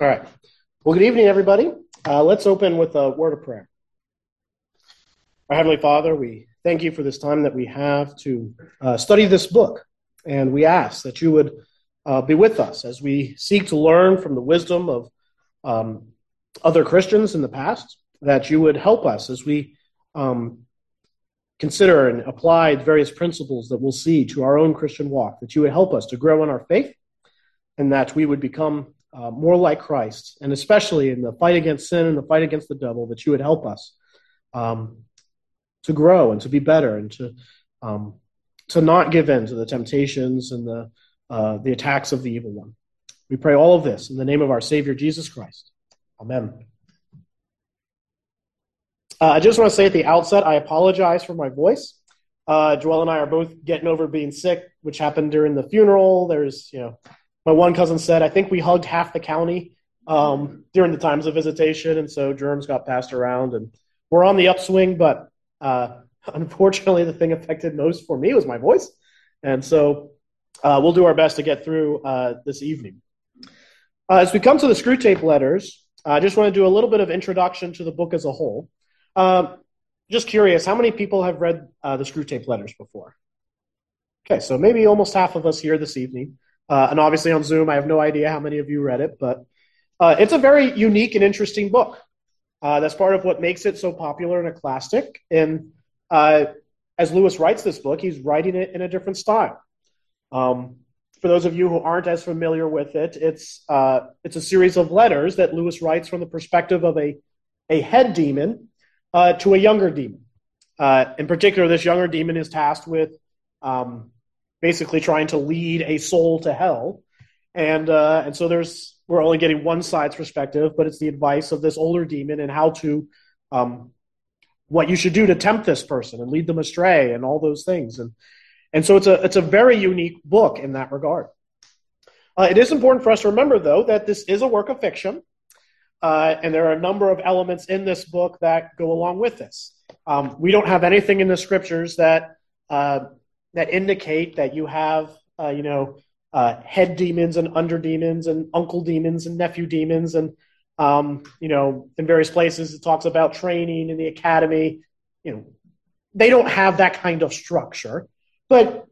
All right. Well, good evening, everybody. Uh, let's open with a word of prayer. Our Heavenly Father, we thank you for this time that we have to uh, study this book. And we ask that you would uh, be with us as we seek to learn from the wisdom of um, other Christians in the past, that you would help us as we um, consider and apply various principles that we'll see to our own Christian walk, that you would help us to grow in our faith and that we would become uh, more like Christ, and especially in the fight against sin and the fight against the devil, that you would help us um, to grow and to be better and to um, to not give in to the temptations and the uh, the attacks of the evil one. We pray all of this in the name of our Savior Jesus Christ. Amen. Uh, I just want to say at the outset, I apologize for my voice. Uh, Joel and I are both getting over being sick, which happened during the funeral. There's, you know, my one cousin said, I think we hugged half the county um, during the times of visitation, and so germs got passed around, and we're on the upswing. But uh, unfortunately, the thing affected most for me was my voice, and so uh, we'll do our best to get through uh, this evening. Uh, as we come to the Screwtape letters, I just want to do a little bit of introduction to the book as a whole. Um, just curious, how many people have read uh, the Screwtape letters before? Okay, so maybe almost half of us here this evening. Uh, and obviously on Zoom, I have no idea how many of you read it, but uh, it's a very unique and interesting book. Uh, that's part of what makes it so popular and a classic. And uh, as Lewis writes this book, he's writing it in a different style. Um, for those of you who aren't as familiar with it, it's uh, it's a series of letters that Lewis writes from the perspective of a a head demon uh, to a younger demon. in particular, this younger demon is tasked with um, basically trying to lead a soul to hell. And uh, and so there's we're only getting one side's perspective, but it's the advice of this older demon and how to um, what you should do to tempt this person and lead them astray and all those things. And and so it's a it's a very unique book in that regard. Uh, it is important for us to remember, though, that this is a work of fiction, uh, and there are a number of elements in this book that go along with this. Um, we don't have anything in the scriptures that uh, that indicate that you have, uh, you know, uh, head demons and under demons and uncle demons and nephew demons and um, you know in various places it talks about training in the academy. You know they don't have that kind of structure but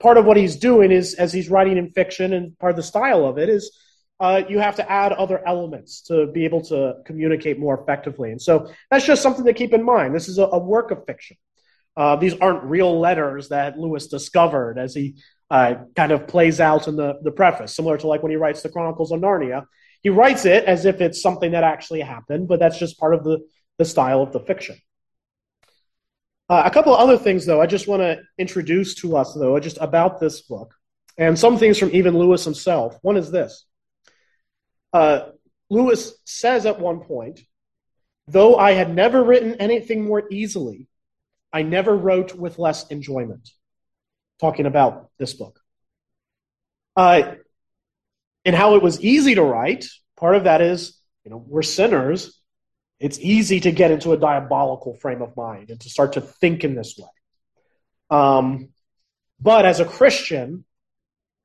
part of what he's doing is as he's writing in fiction and part of the style of it is uh, you have to add other elements to be able to communicate more effectively. And so that's just something to keep in mind. This is a, a work of fiction uh, these aren't real letters that Lewis discovered as he uh, kind of plays out in the, the preface, similar to like when he writes the Chronicles of Narnia. He writes it as if it's something that actually happened, but that's just part of the, the style of the fiction. Uh, a couple of other things, though, I just want to introduce to us, though, just about this book, and some things from even Lewis himself. One is this uh, Lewis says at one point, though I had never written anything more easily, I never wrote with less enjoyment. Talking about this book. Uh, and how it was easy to write, part of that is, you know, we're sinners. It's easy to get into a diabolical frame of mind and to start to think in this way. Um, but as a Christian,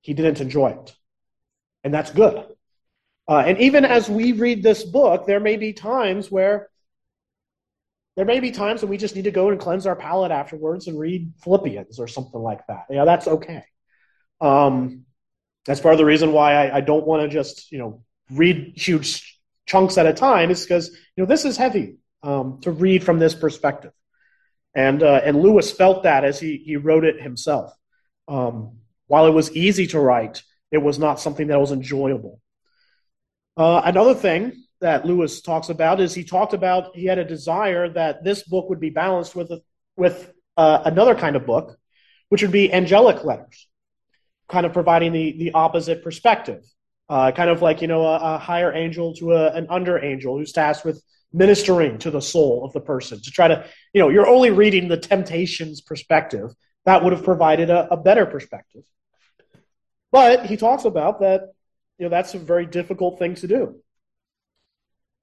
he didn't enjoy it. And that's good. Uh, and even as we read this book, there may be times where there may be times when we just need to go and cleanse our palate afterwards and read Philippians or something like that. Yeah, that's okay. Um, that's part of the reason why I, I don't want to just you know read huge chunks at a time. Is because you know this is heavy um, to read from this perspective, and uh, and Lewis felt that as he he wrote it himself. Um, while it was easy to write, it was not something that was enjoyable. Uh, another thing that Lewis talks about is he talked about he had a desire that this book would be balanced with a, with uh, another kind of book, which would be angelic letters, kind of providing the the opposite perspective, uh, kind of like you know a, a higher angel to a, an under angel who's tasked with ministering to the soul of the person to try to you know you're only reading the temptations perspective. That would have provided a, a better perspective. But he talks about that you know that's a very difficult thing to do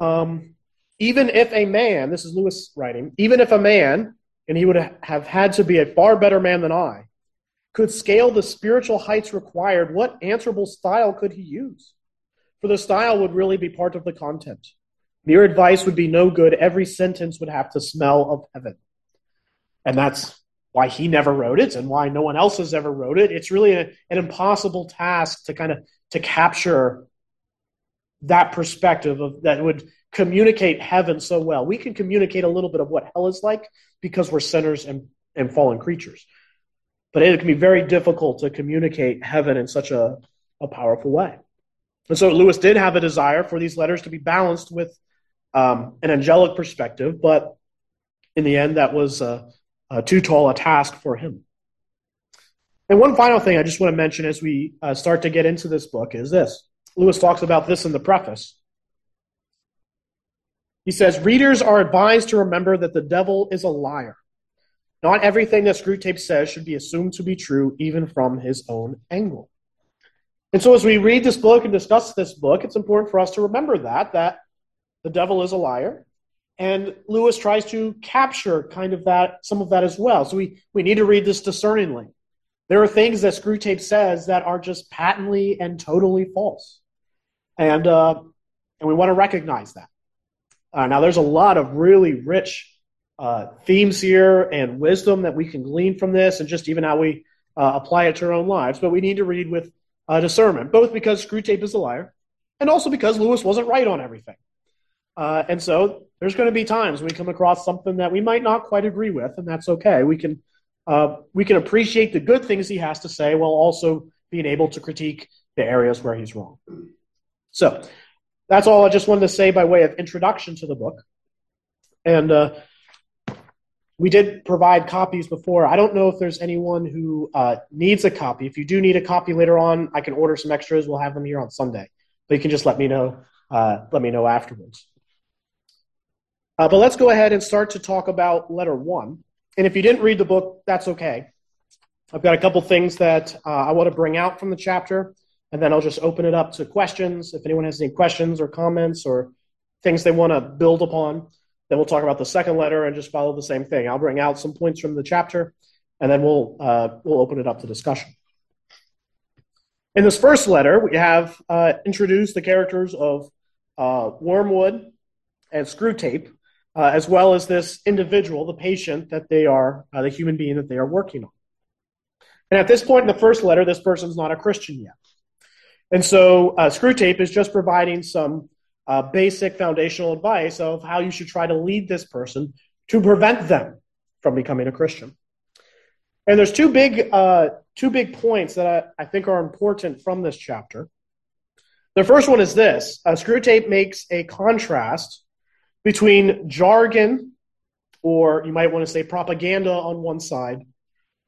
um, even if a man, this is Lewis writing, even if a man, and he would have had to be a far better man than I, could scale the spiritual heights required, what answerable style could he use? for the style would really be part of the content. Mere advice would be no good. Every sentence would have to smell of heaven. And that's why he never wrote it and why no one else has ever wrote it. It's really a, an impossible task to kind of to capture that perspective of that would communicate heaven so well. We can communicate a little bit of what hell is like because we're sinners and, and fallen creatures. But it can be very difficult to communicate heaven in such a, a powerful way. And so Lewis did have a desire for these letters to be balanced with um, an angelic perspective, but in the end, that was uh, uh, too tall a task for him. And one final thing I just want to mention as we uh, start to get into this book is this. Lewis talks about this in the preface. He says, Readers are advised to remember that the devil is a liar. Not everything that Screwtape says should be assumed to be true, even from his own angle. And so, as we read this book and discuss this book, it's important for us to remember that, that the devil is a liar. And Lewis tries to capture kind of that, some of that as well. So we, we need to read this discerningly. There are things that Screwtape says that are just patently and totally false. And, uh, and we want to recognize that. Uh, now, there's a lot of really rich uh, themes here and wisdom that we can glean from this, and just even how we uh, apply it to our own lives. But we need to read with uh, discernment, both because Screwtape is a liar, and also because Lewis wasn't right on everything. Uh, and so there's going to be times we come across something that we might not quite agree with, and that's okay. We can we can appreciate the good things he has to say while also being able to critique the areas where he's wrong. So that's all I just wanted to say by way of introduction to the book. And uh, we did provide copies before. I don't know if there's anyone who uh, needs a copy. If you do need a copy later on, I can order some extras. We'll have them here on Sunday. But you can just let me know. Uh, let me know afterwards. Uh, but let's go ahead and start to talk about letter one. And if you didn't read the book, that's okay. I've got a couple things that uh, I want to bring out from the chapter, and then I'll just open it up to questions. If anyone has any questions or comments or things they want to build upon, then we'll talk about the second letter and just follow the same thing. I'll bring out some points from the chapter, and then we'll uh, we'll open it up to discussion. In this first letter, we have uh, introduced the characters of uh, Wormwood and Screwtape, uh, as well as this individual, the patient that they are, uh, the human being that they are working on. And at this point in the first letter, this person's not a Christian yet. And so uh, Screwtape is just providing some uh, basic foundational advice of how you should try to lead this person to prevent them from becoming a Christian. And there's two big, uh, two big points that I, I, think are important from this chapter. The first one is this uh, Screwtape makes a contrast between jargon, or you might want to say propaganda on one side,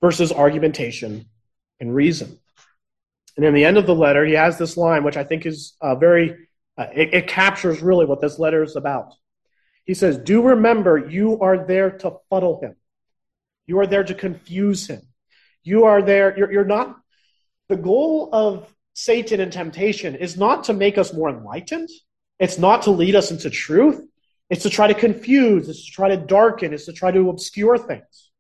versus argumentation and reason. And in the end of the letter, he has this line, which I think is uh, very, uh, it, it captures really what this letter is about. He says, Do remember you are there to fuddle him. You are there to confuse him. You are there, you're, you're not, the goal of Satan and temptation is not to make us more enlightened. It's not to lead us into truth. It's to try to confuse, it's to try to darken, it's to try to obscure things.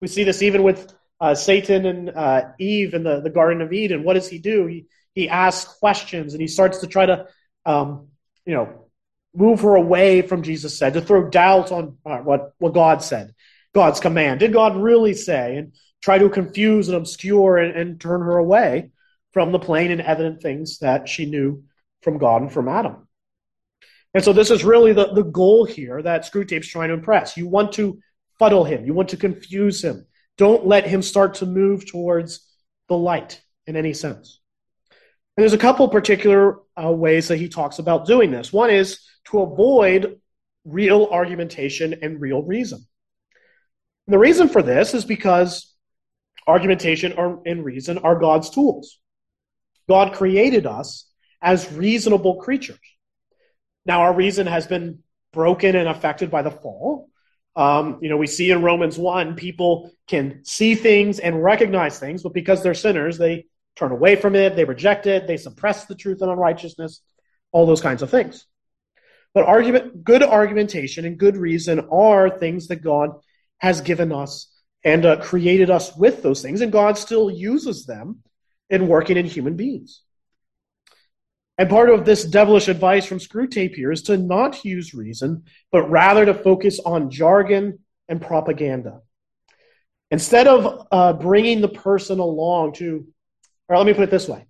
We see this even with uh, Satan and uh, Eve in the, the Garden of Eden. What does he do? He, he asks questions and he starts to try to, um, you know, move her away from Jesus said, to throw doubt on uh, what, what God said, God's command. Did God really say? And try to confuse and obscure and, and turn her away from the plain and evident things that she knew from God and from Adam. And so this is really the, the goal here that Screwtape's trying to impress. You want to fuddle him. You want to confuse him. Don't let him start to move towards the light in any sense. And there's a couple particular uh, ways that he talks about doing this. One is to avoid real argumentation and real reason. And the reason for this is because argumentation and reason are God's tools. God created us as reasonable creatures. Now, our reason has been broken and affected by the fall. Um, you know, we see in Romans 1, people can see things and recognize things, but because they're sinners, they turn away from it, they reject it, they suppress the truth and unrighteousness, all those kinds of things. But argument, good argumentation and good reason are things that God has given us and uh, created us with those things, and God still uses them in working in human beings. And part of this devilish advice from Screwtape here is to not use reason, but rather to focus on jargon and propaganda. Instead of uh, bringing the person along to, or let me put it this way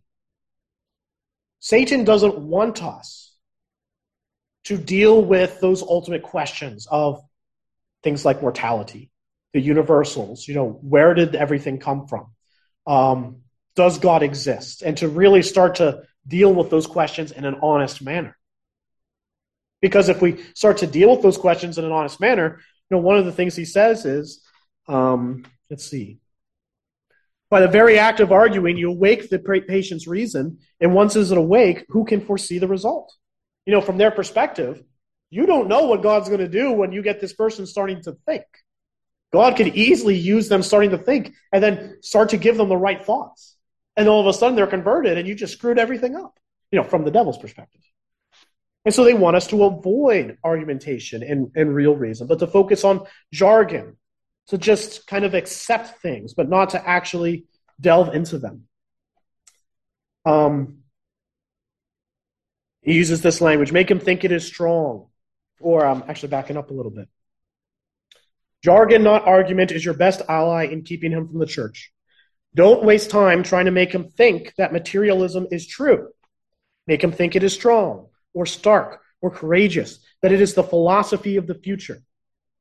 Satan doesn't want us to deal with those ultimate questions of things like mortality, the universals, you know, where did everything come from? Um, does God exist? And to really start to deal with those questions in an honest manner. Because if we start to deal with those questions in an honest manner, you know, one of the things he says is, um, let's see, by the very act of arguing, you awake the patient's reason, and once is it awake, who can foresee the result? You know, from their perspective, you don't know what God's going to do when you get this person starting to think. God could easily use them starting to think and then start to give them the right thoughts. And all of a sudden they're converted and you just screwed everything up, you know, from the devil's perspective. And so they want us to avoid argumentation and, and real reason, but to focus on jargon, to just kind of accept things, but not to actually delve into them. Um, he uses this language make him think it is strong. Or I'm um, actually backing up a little bit. Jargon, not argument, is your best ally in keeping him from the church. Don't waste time trying to make him think that materialism is true. Make him think it is strong, or stark, or courageous, that it is the philosophy of the future.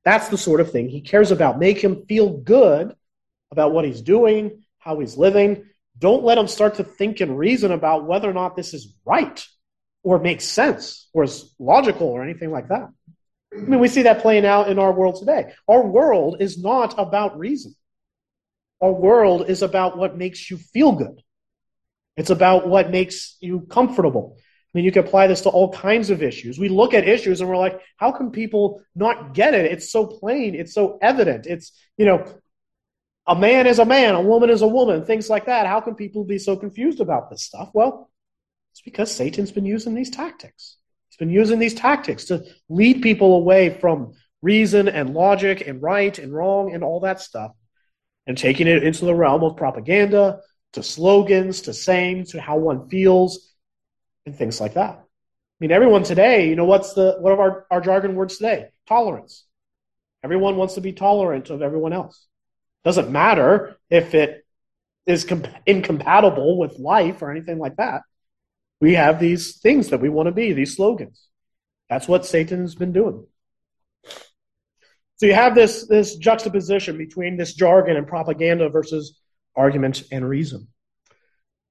That's the sort of thing he cares about. Make him feel good about what he's doing, how he's living. Don't let him start to think and reason about whether or not this is right or makes sense or is logical or anything like that. I mean, we see that playing out in our world today. Our world is not about reason. Our world is about what makes you feel good. It's about what makes you comfortable. I mean, you can apply this to all kinds of issues. We look at issues and we're like, how can people not get it? It's so plain. It's so evident. It's, you know, a man is a man, a woman is a woman, things like that. How can people be so confused about this stuff? Well, it's because Satan's been using these tactics. He's been using these tactics to lead people away from reason and logic and right and wrong and all that stuff and taking it into the realm of propaganda, to slogans, to sayings, to how one feels, and things like that. I mean, everyone today, you know, what's the what are our, our jargon words today? Tolerance. Everyone wants to be tolerant of everyone else. Doesn't matter if it is comp- incompatible with life or anything like that. We have these things that we want to be, these slogans. That's what Satan's been doing. So you have this, this juxtaposition between this jargon and propaganda versus argument and reason.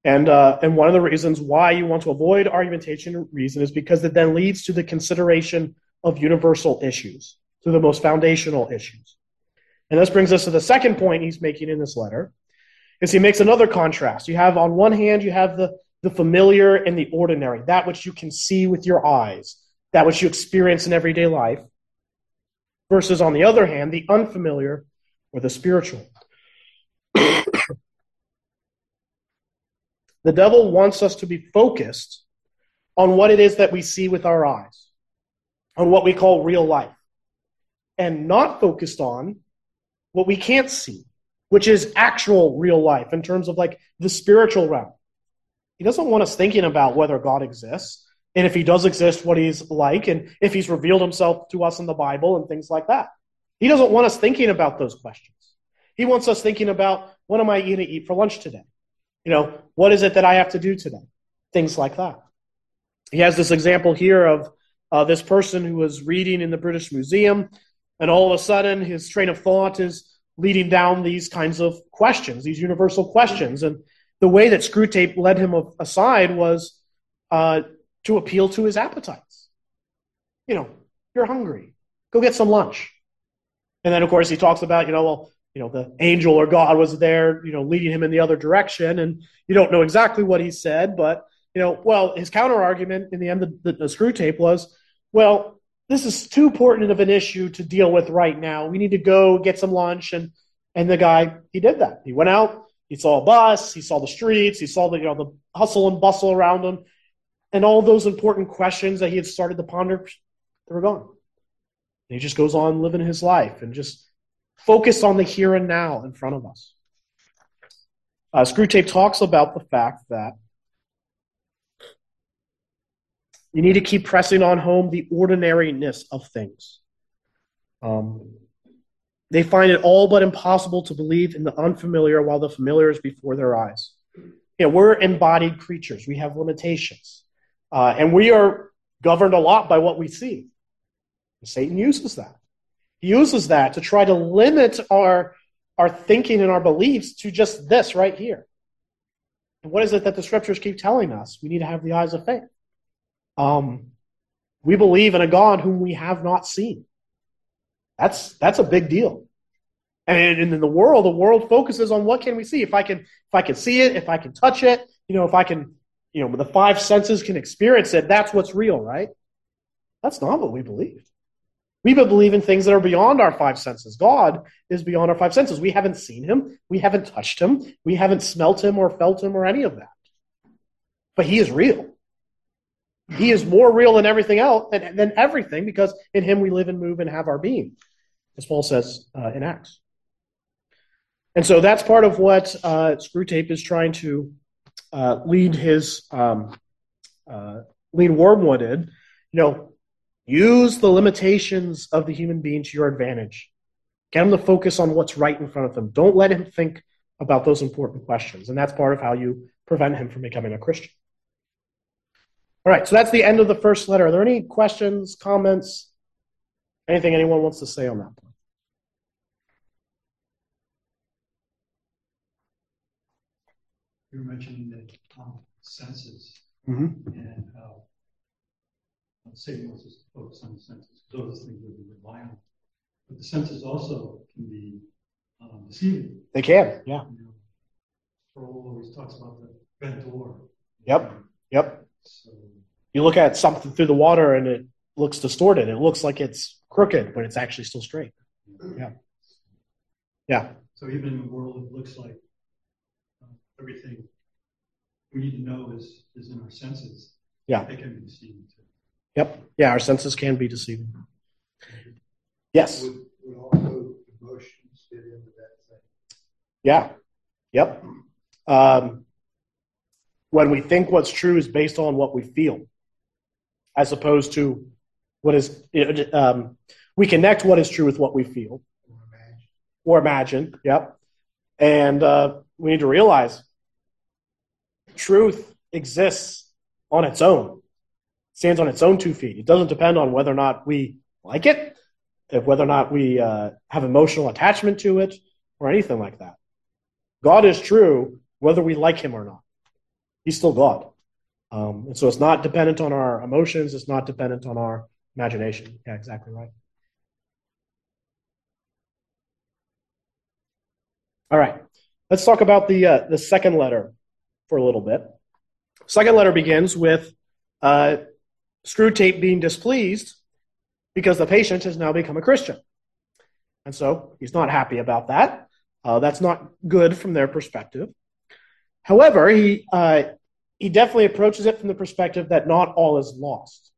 And, uh, and one of the reasons why you want to avoid argumentation and reason is because it then leads to the consideration of universal issues, to the most foundational issues. And this brings us to the second point he's making in this letter, is he makes another contrast. You have on one hand, you have the, the familiar and the ordinary, that which you can see with your eyes, that which you experience in everyday life, versus on the other hand, the unfamiliar or the spiritual. the devil wants us to be focused on what it is that we see with our eyes, on what we call real life, and not focused on what we can't see, which is actual real life in terms of like the spiritual realm. He doesn't want us thinking about whether God exists and if he does exist, what he's like, and if he's revealed himself to us in the Bible and things like that. He doesn't want us thinking about those questions. He wants us thinking about what am I going to eat for lunch today? You know, what is it that I have to do today? Things like that. He has this example here of uh, this person who was reading in the British Museum, and all of a sudden his train of thought is leading down these kinds of questions, these universal questions. And the way that Screwtape led him aside was uh, to appeal to his appetites. You know, you're hungry. Go get some lunch. And then, of course, he talks about, you know, well, you know, the angel or God was there, you know, leading him in the other direction. And you don't know exactly what he said, but, you know, well, his counter argument in the end of the, the Screwtape was, well, this is too important of an issue to deal with right now. We need to go get some lunch. And, and the guy, he did that. He went out, he saw a bus, he saw the streets, he saw the, you know, the hustle and bustle around him. And all those important questions that he had started to ponder, they were gone. And he just goes on living his life and just focus on the here and now in front of us. Uh, Screwtape talks about the fact that You need to keep pressing on home the ordinariness of things. Um, they find it all but impossible to believe in the unfamiliar while the familiar is before their eyes. You know, we're embodied creatures. We have limitations. Uh, and we are governed a lot by what we see. Satan uses that. He uses that to try to limit our, our thinking and our beliefs to just this right here. And what is it that the scriptures keep telling us? We need to have the eyes of faith. Um, we believe in a God whom we have not seen. That's that's a big deal. And in the world, the world focuses on what can we see. If I can, if I can see it, if I can touch it, you know, if I can, you know, the five senses can experience it, that's what's real, right? That's not what we believe. We believe in things that are beyond our five senses. God is beyond our five senses. We haven't seen him. We haven't touched him. We haven't smelt him or felt him or any of that. But he is real. He is more real than everything else, than, than everything, because in him we live and move and have our being, as Paul says uh, in Acts. And so that's part of what uh, Screwtape is trying to uh, lead his um, uh, lead Wormwood in. You know, use the limitations of the human being to your advantage. Get him to focus on what's right in front of them. Don't let him think about those important questions. And that's part of how you prevent him from becoming a Christian. All right, so that's the end of the first letter. Are there any questions, comments, anything anyone wants to say on that You were mentioning the um, senses Mm-hmm. and how uh, Satan wants us to focus on the senses because those things that we rely on. But the senses also can be um, deceiving. They can, yeah. You know, Sproul always talks about the bent door. Yep, yep. So You look at something through the water and it looks distorted. It looks like it's crooked, but it's actually still straight. Yeah. Yeah. So even in the world, it looks like everything we need to know is, is in our senses. Yeah. They can be deceiving too. Yep. Yeah, our senses can be deceiving. Yes. Would, would also emotions fit into that thing? Yeah. Yep. Um, when we think what's true is based on what we feel, as opposed to what is, um, we connect what is true with what we feel Or imagine? or imagine. Yep. And uh, we need to realize truth exists on its own, stands on its own two feet. It doesn't depend on whether or not we like it, whether or not we uh, have emotional attachment to it, or anything like that. God is true whether we like him or not. He's still God. Um, and so it's not dependent on our emotions, it's not dependent on our imagination. Yeah, exactly right. All right, let's talk about the uh, the second letter for a little bit. Second letter begins with uh, Screwtape being displeased because the patient has now become a Christian, and so he's not happy about that. Uh, that's not good from their perspective. However, he uh, he definitely approaches it from the perspective that not all is lost.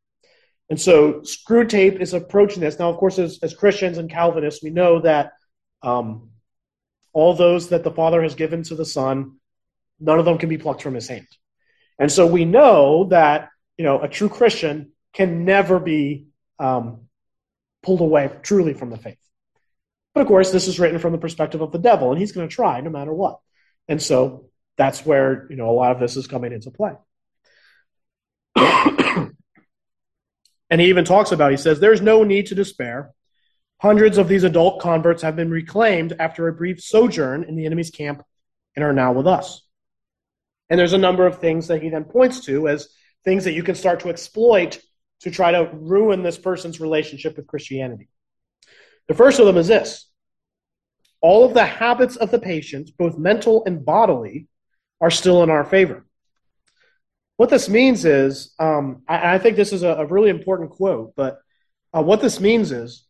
And so Screwtape is approaching this. Now, of course, as, as Christians and Calvinists, we know that um, all those that the Father has given to the Son, none of them can be plucked from his hand. And so we know that, you know, a true Christian can never be um, pulled away truly from the faith. But of course, this is written from the perspective of the devil, and he's going to try no matter what. And so that's where, you know, a lot of this is coming into play. and he even talks about, he says, there's no need to despair. Hundreds of these adult converts have been reclaimed after a brief sojourn in the enemy's camp and are now with us. And there's a number of things that he then points to as things that you can start to exploit to try to ruin this person's relationship with Christianity. The first of them is this all of the habits of the patient, both mental and bodily, are still in our favor. What this means is, um, I, I, think this is a, a really important quote, but uh, what this means is,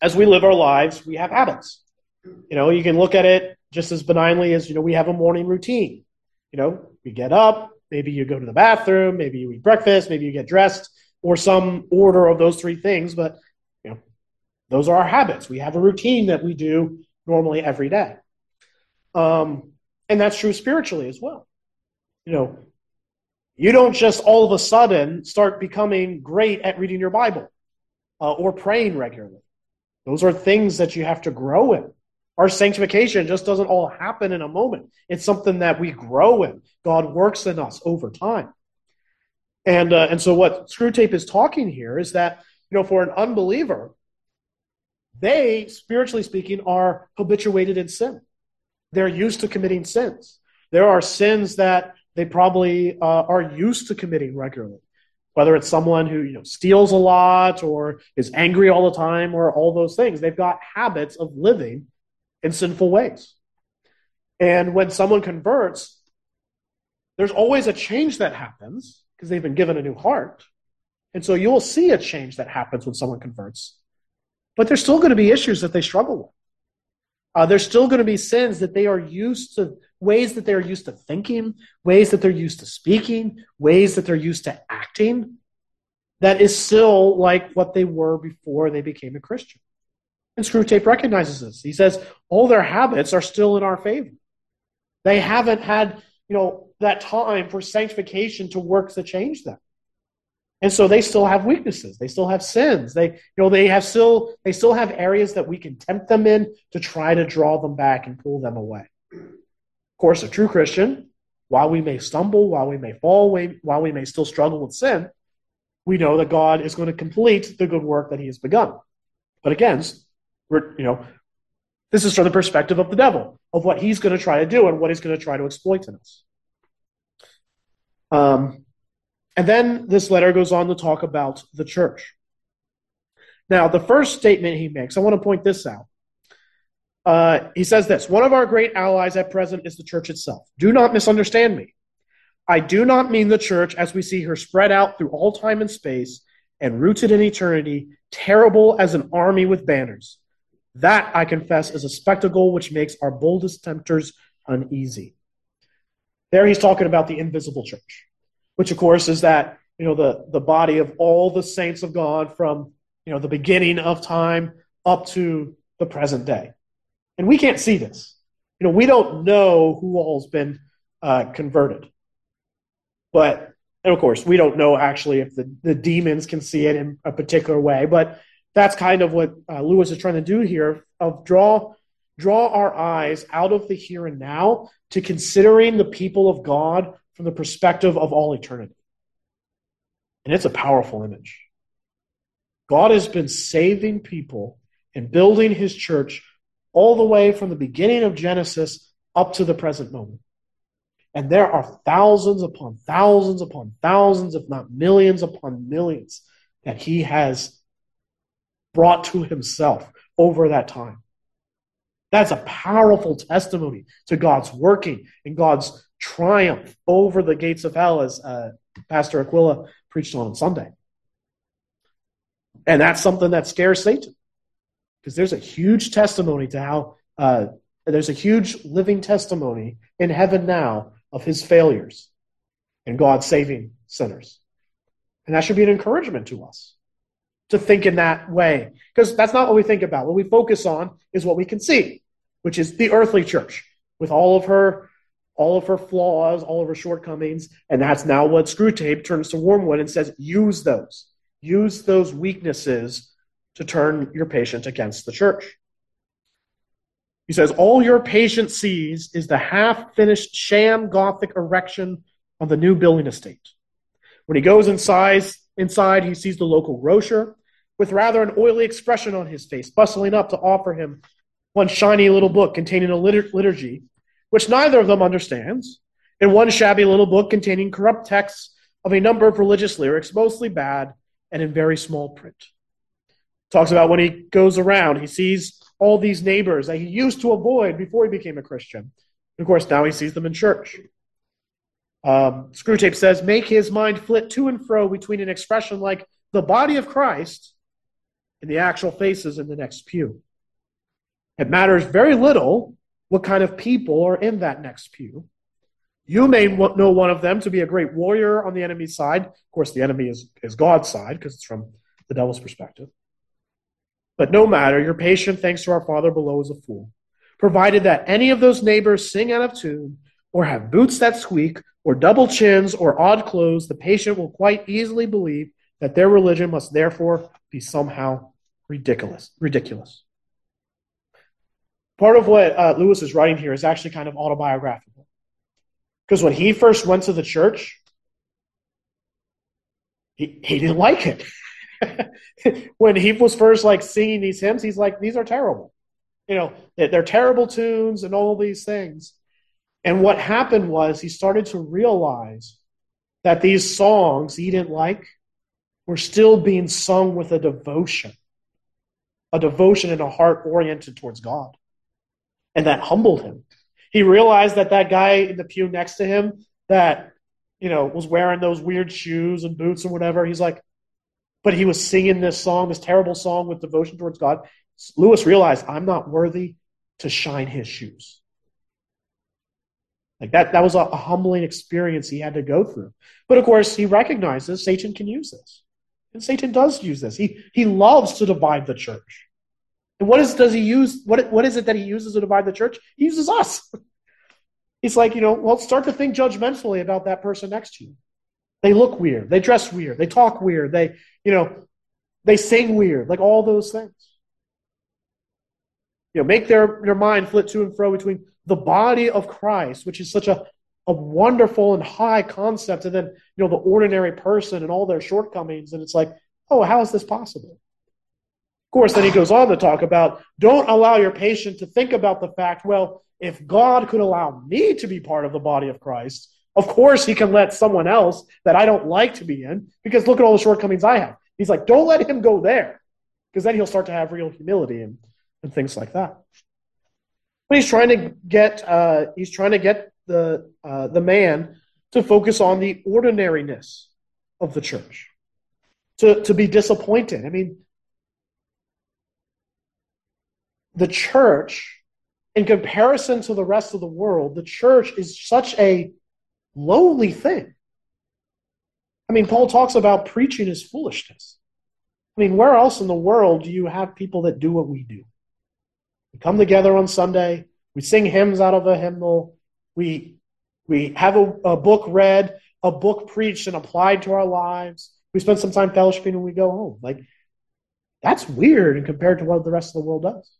as we live our lives, we have habits. You know, you can look at it just as benignly as, you know, we have a morning routine. You know, we get up, maybe you go to the bathroom, maybe you eat breakfast, maybe you get dressed, or some order of those three things, but, you know, those are our habits. We have a routine that we do normally every day. Um, and that's true spiritually as well. You know, You don't just all of a sudden start becoming great at reading your Bible uh, or praying regularly. Those are things that you have to grow in. Our sanctification just doesn't all happen in a moment. It's something that we grow in. God works in us over time. And, uh, and so what Screwtape is talking here is that, you know, for an unbeliever, they, spiritually speaking, are habituated in sin. They're used to committing sins. There are sins that they probably uh, are used to committing regularly, whether it's someone who you know steals a lot or is angry all the time or all those things. They've got habits of living in sinful ways. And when someone converts, there's always a change that happens because they've been given a new heart. And so you'll see a change that happens when someone converts. But there's still going to be issues that they struggle with. Uh, there's still going to be sins that they are used to, ways that they're used to thinking, ways that they're used to speaking, ways that they're used to acting, that is still like what they were before they became a Christian. And Screwtape recognizes this. He says all their habits are still in our favor. They haven't had, you know, that time for sanctification to work to change them. And so they still have weaknesses. They still have sins. They, you know, they have still they still have areas that we can tempt them in to try to draw them back and pull them away. Course, a true Christian, while we may stumble, while we may fall, while we may still struggle with sin, we know that God is going to complete the good work that He has begun. But again, you know, this is from the perspective of the devil, of what he's going to try to do and what he's going to try to exploit in us. Um, and then this letter goes on to talk about the church. Now, the first statement he makes, I want to point this out. Uh, he says this One of our great allies at present is the church itself. Do not misunderstand me. I do not mean the church as we see her spread out through all time and space and rooted in eternity, terrible as an army with banners. That, I confess, is a spectacle which makes our boldest tempters uneasy. There he's talking about the invisible church which of course is that you know the the body of all the saints of God from you know the beginning of time up to the present day, and we can't see this. You know, we don't know who all's been uh, converted, but and of course we don't know actually if the the demons can see it in a particular way, but that's kind of what uh, Lewis is trying to do here of draw draw our eyes out of the here and now to considering the people of God from the perspective of all eternity. And it's a powerful image. God has been saving people and building his church all the way from the beginning of Genesis up to the present moment. And there are thousands upon thousands upon thousands, if not millions upon millions, that he has brought to himself over that time. That's a powerful testimony to God's working and God's triumph over the gates of hell, as uh, Pastor Aquila preached on on Sunday. And that's something that scares Satan because there's a huge testimony to how uh, there's a huge living testimony in heaven now of his failures and God saving sinners. And that should be an encouragement to us to think in that way because that's not what we think about. What we focus on is what we can see, which is the earthly church with all of her all of her flaws, all of her shortcomings, and that's now what Screwtape turns to Wormwood and says, use those. Use those weaknesses to turn your patient against the church. He says, all your patient sees is the half-finished sham Gothic erection on the new building estate. When he goes inside, inside, he sees the local grocer with rather an oily expression on his face, bustling up to offer him one shiny little book containing a liturgy which neither of them understands, and one shabby little book containing corrupt texts of a number of religious lyrics, mostly bad and in very small print. Talks about when he goes around, he sees all these neighbors that he used to avoid before he became a Christian. And of course, now he sees them in church. Um, Screwtape says, make his mind flit to and fro between an expression like the body of Christ and the actual faces in the next pew. It matters very little what kind of people are in that next pew. You may know one of them to be a great warrior on the enemy's side. Of course, the enemy is, is God's side because it's from the devil's perspective. But no matter, your patient, thanks to our Father below, is a fool. Provided that any of those neighbors sing out of tune or have boots that squeak, or double chins, or odd clothes, the patient will quite easily believe that their religion must therefore be somehow ridiculous. Ridiculous. Part of what uh, Lewis is writing here is actually kind of autobiographical. Because when he first went to the church, he, he didn't like it. when he was first like singing these hymns, he's like, these are terrible. You know, they're terrible tunes and all these things. And what happened was he started to realize that these songs he didn't like were still being sung with a devotion, a devotion and a heart oriented towards God. And that humbled him. He realized that that guy in the pew next to him that, you know, was wearing those weird shoes and boots and whatever, he's like, but he was singing this song, this terrible song with devotion towards God. Lewis realized, I'm not worthy to shine his shoes. Like that, that was a, humbling experience he had to go through. But of course, he recognizes Satan can use this. And Satan does use this. He, he loves to divide the church. And what is, does he use? What, what is it that he uses to divide the church? He uses us. He's like, you know, well, start to think judgmentally about that person next to you. They look weird. They dress weird. They talk weird. They, you know, they sing weird. Like all those things. You know, make their, their mind flit to and fro between the body of Christ, which is such a, a wonderful and high concept, and then, you know, the ordinary person and all their shortcomings. And it's like, oh, how is this possible? Of course, then he goes on to talk about don't allow your patient to think about the fact, well, if God could allow me to be part of the body of Christ, of course he can let someone else that I don't like to be in because look at all the shortcomings I have. He's like, don't let him go there because then he'll start to have real humility and, and things like that. But he's trying to get uh, he's trying to get the uh, the man to focus on the ordinariness of the church, to to be disappointed. I mean, the church, in comparison to the rest of the world, the church is such a lowly thing. I mean, Paul talks about preaching is foolishness. I mean, where else in the world do you have people that do what we do? We come together on Sunday. We sing hymns out of a hymnal. We, we have a, a book read, a book preached and applied to our lives. We spend some time fellowshipping and we go home. Like, that's weird and compared to what the rest of the world does.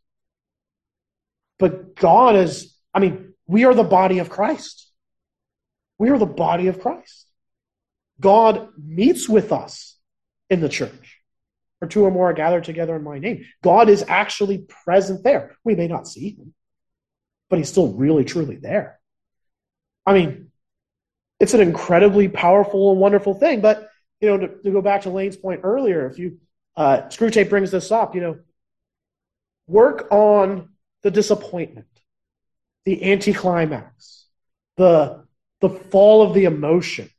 But God is, I mean, we are the body of Christ. We are the body of Christ. God meets with us in the church or two or more are gathered together in my name. God is actually present there. We may not see him, but he's still really, truly there. I mean, it's an incredibly powerful and wonderful thing. But, you know, to, to go back to Lane's point earlier, if you, uh, Screwtape brings this up, you know, work on the disappointment, the anticlimax, the, the fall of the emotions.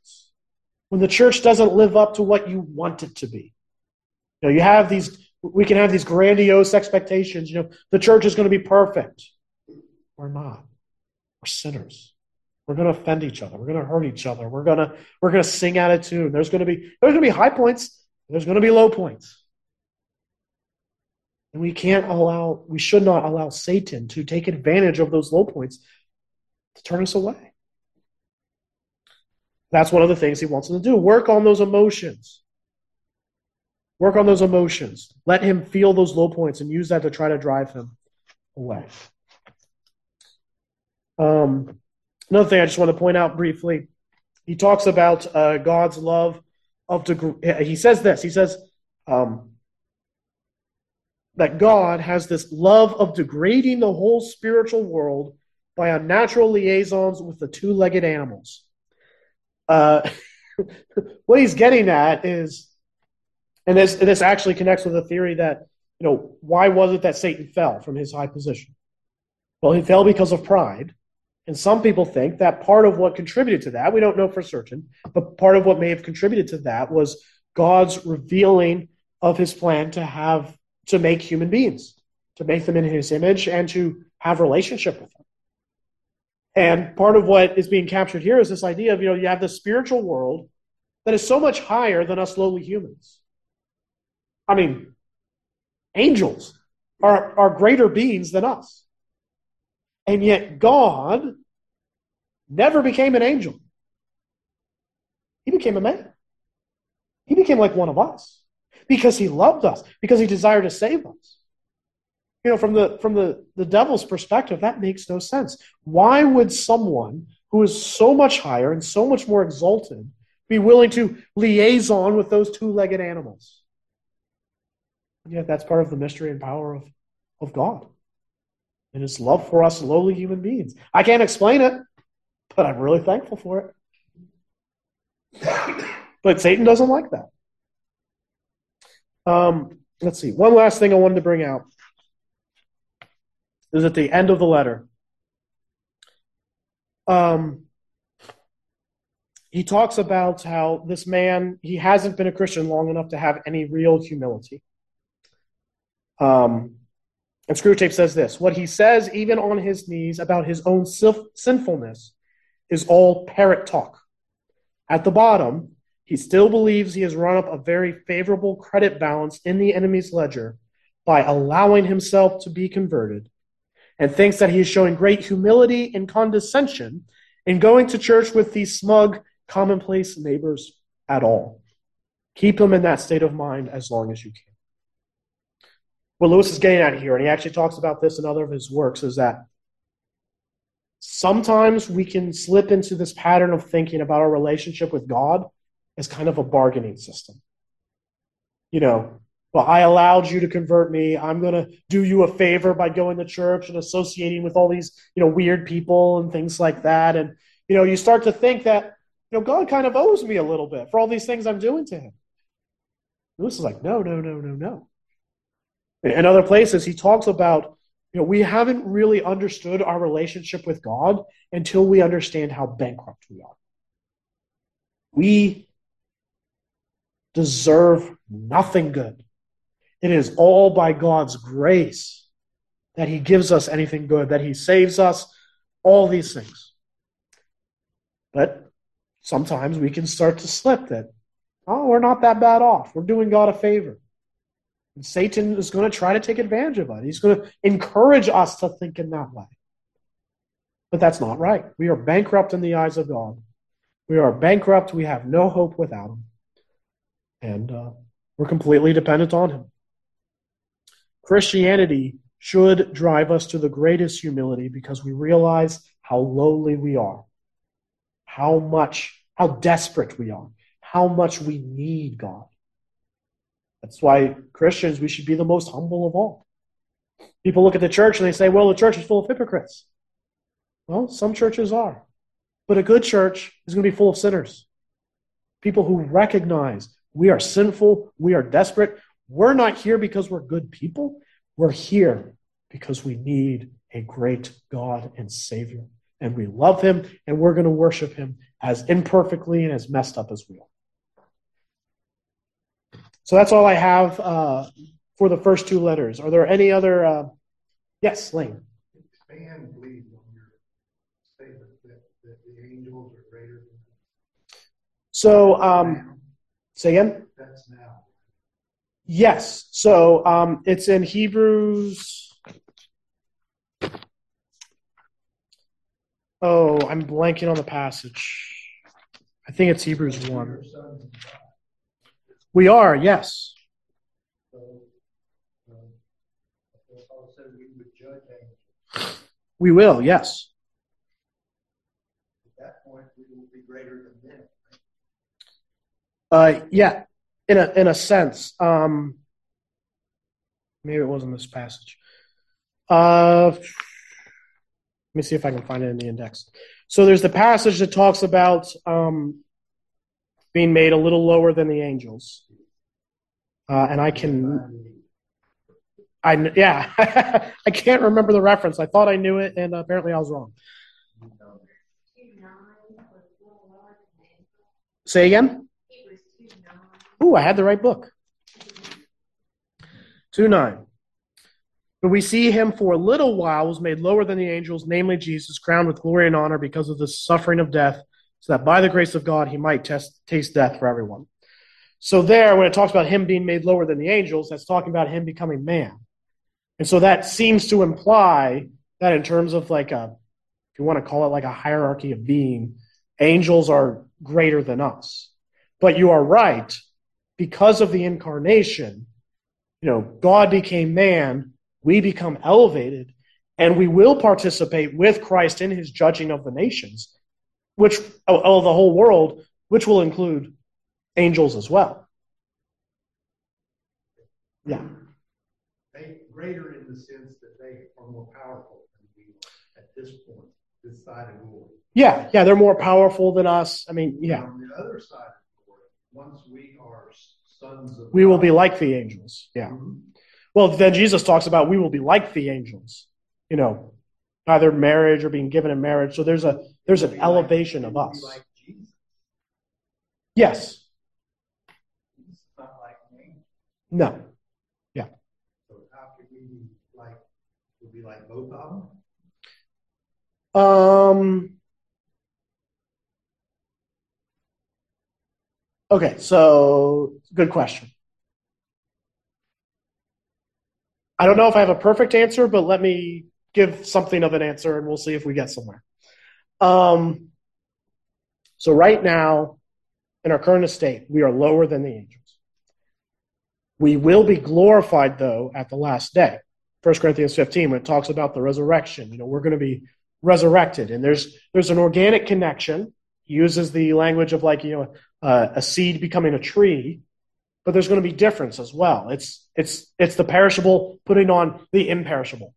When the church doesn't live up to what you want it to be you know, you have these, we can have these grandiose expectations. You know, the church is going to be perfect. We're not. We're sinners. We're going to offend each other. We're going to hurt each other. We're going to, we're going to sing out of tune. There's going to be, there's going to be high points. There's going to be low points. And we can't allow, we should not allow Satan to take advantage of those low points to turn us away. That's one of the things he wants them to do. Work on those emotions. Work on those emotions. Let him feel those low points and use that to try to drive him away. Um, another thing I just want to point out briefly he talks about uh, God's love of degree. He says this. He says um, that God has this love of degrading the whole spiritual world by unnatural liaisons with the two-legged animals. Uh, what he's getting at is and this, and this actually connects with the theory that, you know, why was it that Satan fell from his high position? Well, he fell because of pride. And some people think that part of what contributed to that, we don't know for certain, but part of what may have contributed to that was God's revealing of his plan to have, to make human beings, to make them in his image and to have relationship with him. And part of what is being captured here is this idea of, you know, you have the spiritual world that is so much higher than us lowly humans. I mean, angels are, are greater beings than us. And yet God never became an angel. He became a man. He became like one of us because he loved us, because he desired to save us. You know, from the from the, the devil's perspective, that makes no sense. Why would someone who is so much higher and so much more exalted be willing to liaison with those two-legged animals? And yet that's part of the mystery and power of, of God and his love for us lowly human beings. I can't explain it, but I'm really thankful for it. but Satan doesn't like that. Um, let's see. One last thing I wanted to bring out is at the end of the letter. Um, he talks about how this man he hasn't been a Christian long enough to have any real humility. Um, and Screwtape says this: what he says, even on his knees, about his own sinfulness, is all parrot talk. At the bottom, he still believes he has run up a very favorable credit balance in the enemy's ledger by allowing himself to be converted and thinks that he is showing great humility and condescension in going to church with these smug, commonplace neighbors at all. Keep him in that state of mind as long as you can. What Lewis is getting at here, and he actually talks about this in other of his works, is that sometimes we can slip into this pattern of thinking about our relationship with God as kind of a bargaining system. You know, well, I allowed you to convert me. I'm going to do you a favor by going to church and associating with all these, you know, weird people and things like that. And, you know, you start to think that, you know, God kind of owes me a little bit for all these things I'm doing to him. Lewis is like, no, no, no, no, no. In other places, he talks about, you know, we haven't really understood our relationship with God until we understand how bankrupt we are. We deserve nothing good. It is all by God's grace that He gives us anything good, that He saves us, all these things. But sometimes we can start to slip that, oh, we're not that bad off. We're doing God a favor. And Satan is going to try to take advantage of it. He's going to encourage us to think in that way. But that's not right. We are bankrupt in the eyes of God. We are bankrupt. We have no hope without Him. And uh, we're completely dependent on Him. Christianity should drive us to the greatest humility because we realize how lowly we are, how much, how desperate we are, how much we need God. That's why Christians, we should be the most humble of all. People look at the church and they say, well, the church is full of hypocrites. Well, some churches are. But a good church is going to be full of sinners. People who recognize we are sinful, we are desperate, we're not here because we're good people. We're here because we need a great God and Savior. And we love Him, and we're going to worship Him as imperfectly and as messed up as we are. So that's all I have uh, for the first two letters. Are there any other? Uh... Yes, Lane. Expand, please, on your statement that, that the angels are greater than. So, um, say again. That's now. Yes. So um, it's in Hebrews. Oh, I'm blanking on the passage. I think it's Hebrews 1. We are, yes. We will, yes. At that point, we will be greater than them. Uh, yeah, in a in a sense. Um, maybe it wasn't this passage. Uh, let me see if I can find it in the index. So there's the passage that talks about um, being made a little lower than the angels, uh, and I can. I yeah, I can't remember the reference. I thought I knew it, and apparently I was wrong. Say again. Ooh, I had the right book. 2 9. But we see him for a little while was made lower than the angels, namely Jesus, crowned with glory and honor because of the suffering of death, so that by the grace of God he might test, taste death for everyone. So, there, when it talks about him being made lower than the angels, that's talking about him becoming man. And so that seems to imply that in terms of like a if you want to call it like a hierarchy of being, angels are greater than us. But you are right, because of the incarnation, you know, God became man, we become elevated, and we will participate with Christ in his judging of the nations, which of the whole world, which will include angels as well. Yeah. They greater in the sense that they are more powerful than we are at this point, this side of glory. Yeah, yeah, they're more powerful than us. I mean, yeah. On the other side of glory, once we are sons of We will be like the angels. Yeah. Mhm. Well, then Jesus talks about we will be like the angels. You know, either marriage or being given in marriage. So there's a there's an elevation like, of we will be us. Like. Yes. Jesus is not like. No. Yeah. So how could we be like, would be like both of them? Um. Okay, so good question. I don't know if I have a perfect answer, but let me give something of an answer and we'll see if we get somewhere. Um, so, right now, in our current estate, we are lower than the angels. We will be glorified, though, at the last day. 1 Corinthians 15, when it talks about the resurrection, you know, we're going to be resurrected. And there's there's an organic connection. He uses the language of like you know uh, a seed becoming a tree, but there's going to be difference as well. It's it's it's the perishable putting on the imperishable.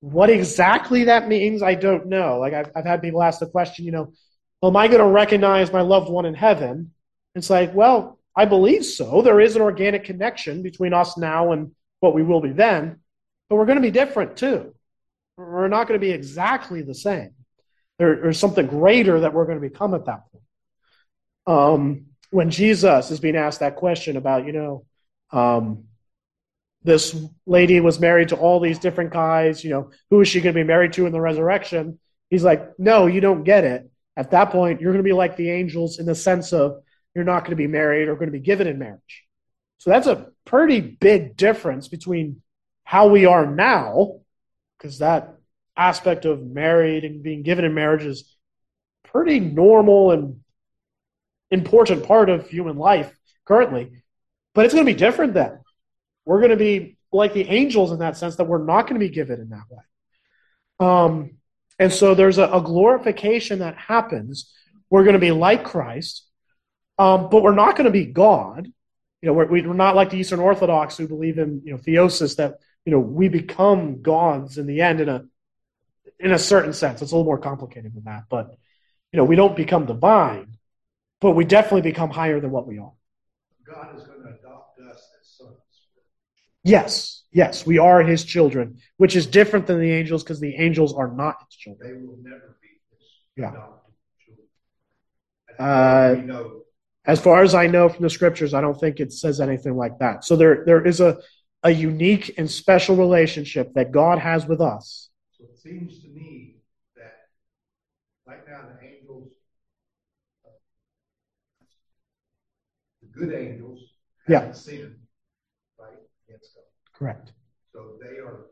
What exactly that means, I don't know. Like I've I've had people ask the question, you know, well, am I going to recognize my loved one in heaven? It's like, well, I believe so. There is an organic connection between us now and what we will be then, but we're going to be different too. We're not going to be exactly the same. There, there's something greater that we're going to become at that point. Um, when Jesus is being asked that question about, you know, um, this lady was married to all these different guys, you know, who is she going to be married to in the resurrection? He's like, no, you don't get it. At that point, you're going to be like the angels in the sense of you're not going to be married or going to be given in marriage. So that's a pretty big difference between how we are now, because that aspect of married and being given in marriage is pretty normal and important part of human life currently. But it's going to be different then. We're going to be like the angels in that sense that we're not going to be given in that way. Um, and so there's a, a glorification that happens. We're going to be like Christ, um, but we're not going to be God. You know, we're, we're not like the Eastern Orthodox who believe in you know theosis that you know we become gods in the end in a in a certain sense. It's a little more complicated than that, but you know we don't become divine, but we definitely become higher than what we are. God is going to adopt us as sons. Yes, yes, we are His children, which is different than the angels because the angels are not His children. They will never be his Yeah. adopted children. Uh, As far as I know from the scriptures, I don't think it says anything like that. So there there is a a unique and special relationship that God has with us. So it seems to me that right now the angels, uh, the good angels, Yeah. haven't sinned, right, against God. Correct. So they are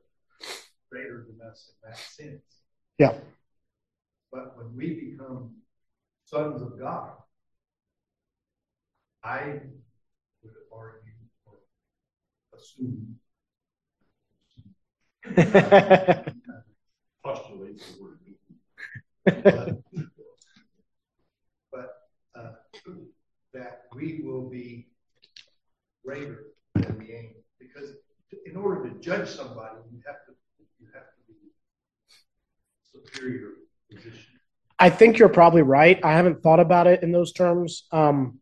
greater than us in that sense. Yeah. But when we become sons of God, I would argue or assume Postulate the word. but, but uh, that we will be greater than the angel. Because in order to judge somebody, you have to you have to be superior position. I think you're probably right. I haven't thought about it in those terms. Um,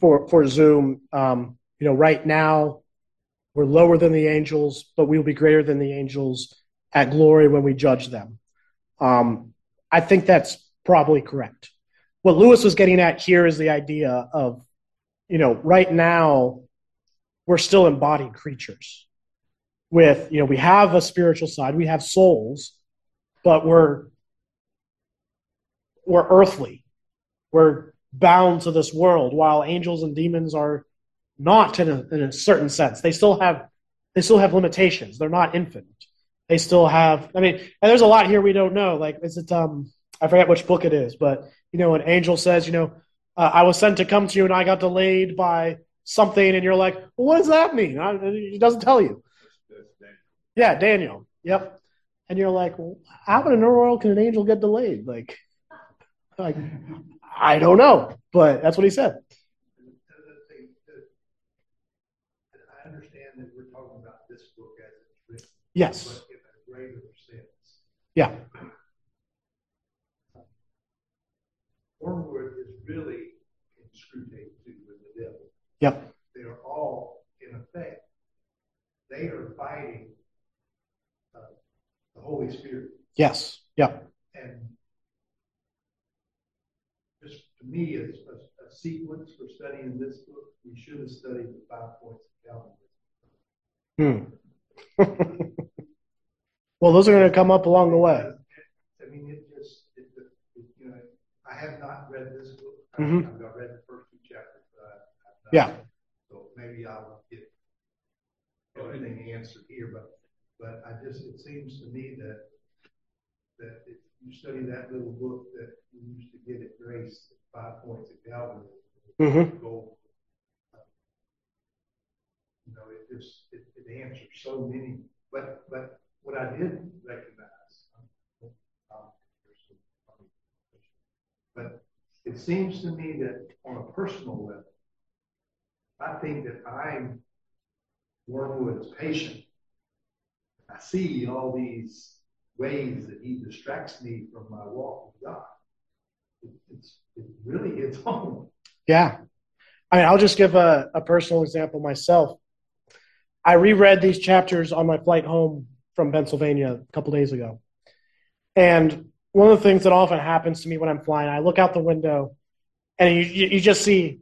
for for Zoom, um, you know, right now we're lower than the angels, but we'll be greater than the angels at glory when we judge them. Um, I think that's probably correct. What Lewis was getting at here is the idea of, you know, right now we're still embodied creatures. With you know, we have a spiritual side, we have souls, but we're we're earthly. We're bound to this world, while angels and demons are not in a, in a certain sense. They still have they still have limitations. They're not infinite. They still have. I mean, and there's a lot here we don't know. Like, is it? Um, I forget which book it is, but you know, an angel says, you know, uh, I was sent to come to you, and I got delayed by something, and you're like, well, what does that mean? I, it doesn't tell you. Yeah, Daniel. Yep. And you're like, well, how in the world can an angel get delayed? Like, like I don't know, but that's what he said. I understand that we're talking about this book as it's written. Yes. But in a. Yeah. Wormwood is really in Screwtape too with the devil. Yep. They are all, in effect, they are fighting uh, the Holy Spirit. Yes. Yep. And to me, as a, a sequence for studying this book, we should have studied the five points of Calvinism. Hmm. well, those are going to come up along the way. I mean, it just, it, it, you know, I have not read this book. Mhm. I've, I've read the first two chapters, but I, I've not. Yeah. So maybe I'll get everything answered here, but, but I just, it seems to me that, that you study that little book that we used to get at Grace, Five Points of Calvinism, Mhm. gold. You know, it just, it, it answers so many, but, but what I did recognize, um, but it seems to me that on a personal level, I think that I'm Wormwood's patient. I see all these ways that he distracts me from my walk with God. It, it's it really hits home. Yeah. I mean, I'll just give a, a personal example myself. I reread these chapters on my flight home from Pennsylvania a couple days ago. And one of the things that often happens to me when I'm flying, I look out the window and you, you, just see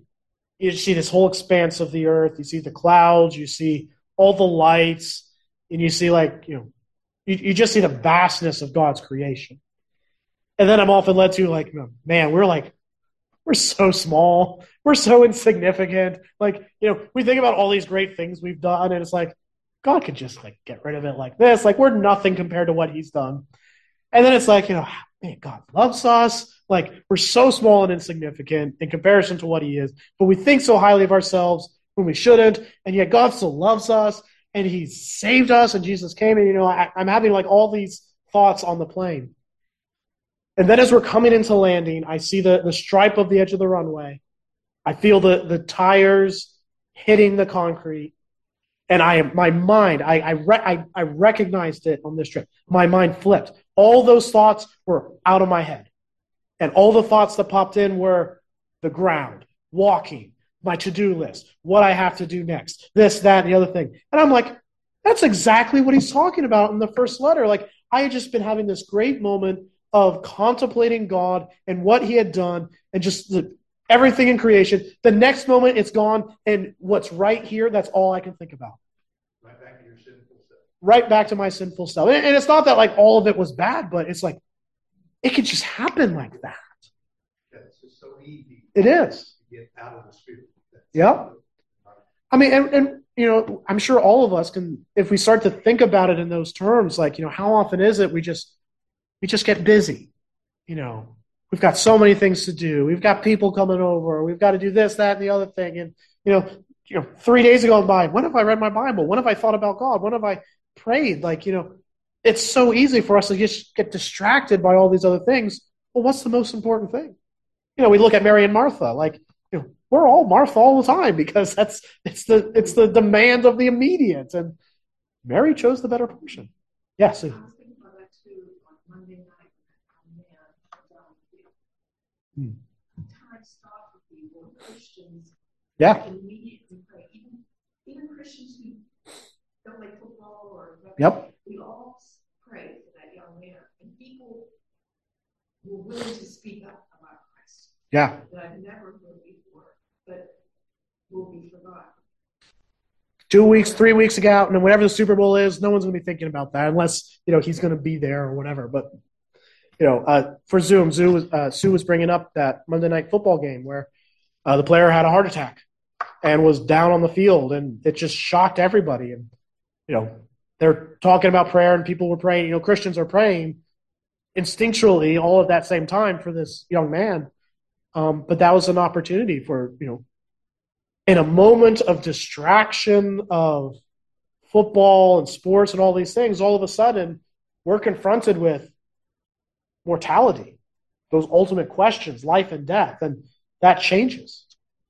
you see this whole expanse of the earth. You see the clouds, you see all the lights, and you see like, you know, you, you just see the vastness of God's creation. And then I'm often led to like, man, we're like we're so small. We're so insignificant. Like, you know, we think about all these great things we've done, and it's like, God could just like get rid of it like this. Like, we're nothing compared to what He's done. And then it's like, you know, man, God loves us. Like, we're so small and insignificant in comparison to what He is, but we think so highly of ourselves when we shouldn't. And yet, God still loves us, and He saved us, and Jesus came. And, you know, I, I'm having like all these thoughts on the plane. And then as we're coming into landing, I see the, the stripe of the edge of the runway. I feel the, the tires hitting the concrete. And I my mind, I, I, re, I, I recognized it on this trip. My mind flipped. All those thoughts were out of my head. And all the thoughts that popped in were the ground, walking, my to do list, what I have to do next, this, that, and the other thing. And I'm like, that's exactly what he's talking about in the first letter. Like, I had just been having this great moment of contemplating God and what He had done and just the, everything in creation. The next moment, it's gone, and what's right here, that's all I can think about. Right back to your sinful self. Right back to my sinful self. And, and it's not that like all of it was bad, but it's like it could just happen like that. Yeah, it's just so easy It is. to get out of the spirit. Yep. I mean, and, and you know, I'm sure all of us can, if we start to think about it in those terms, like you know, how often is it we just we just get busy. You know, we've got so many things to do. We've got people coming over. We've got to do this, that, and the other thing. And you know, you know, three days ago by, when have I read my Bible? When have I thought about God? When have I prayed? Like, you know, it's so easy for us to just get distracted by all these other things. Well, what's the most important thing? You know, we look at Mary and Martha, like, we're all Martha all the time because that's it's the it's the demand of the immediate. And Mary chose the better portion. Yes. Yeah, I was thinking about that too on Monday night when that man was down the field. Hmm. Time stopped with people, Christians yeah, immediately pray. Even even Christians who don't like football or whatever, Yep. we all pray for that young man. And people were willing to speak up about Christ yeah. that I've never heard but will be forgotten. two weeks, three weeks ago, and then whenever the Super Bowl is, no one's going to be thinking about that unless you know he's going to be there or whatever. But you know, uh, for Zoom, Sue was, uh, Sue was bringing up that Monday night football game where uh, the player had a heart attack and was down on the field, and it just shocked everybody. And you know, they're talking about prayer and people were praying, you know, Christians are praying instinctually all at that same time for this young man. Um, but that was an opportunity for, you know, in a moment of distraction of football and sports and all these things, all of a sudden we're confronted with mortality, those ultimate questions, life and death, and that changes.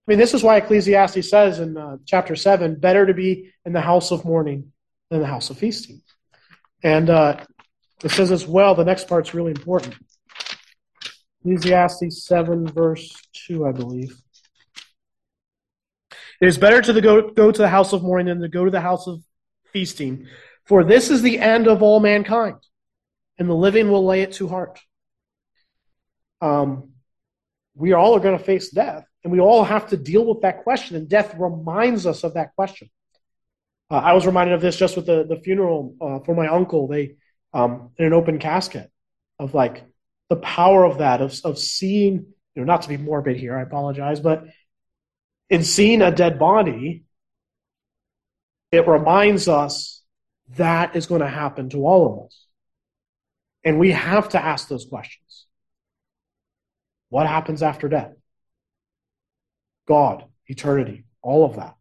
I mean, this is why Ecclesiastes says in uh, chapter 7 better to be in the house of mourning than the house of feasting. And uh, it says as well, the next part's really important. Ecclesiastes 7, verse 2, I believe. It is better to go, go to the house of mourning than to go to the house of feasting, for this is the end of all mankind, and the living will lay it to heart. Um, we all are going to face death, and we all have to deal with that question, and death reminds us of that question. Uh, I was reminded of this just with the, the funeral uh, for my uncle. They um, in an open casket of like the power of that of of seeing you know not to be morbid here. I apologize, but in seeing a dead body, it reminds us that is going to happen to all of us, and we have to ask those questions. What happens after death? God, eternity, all of that.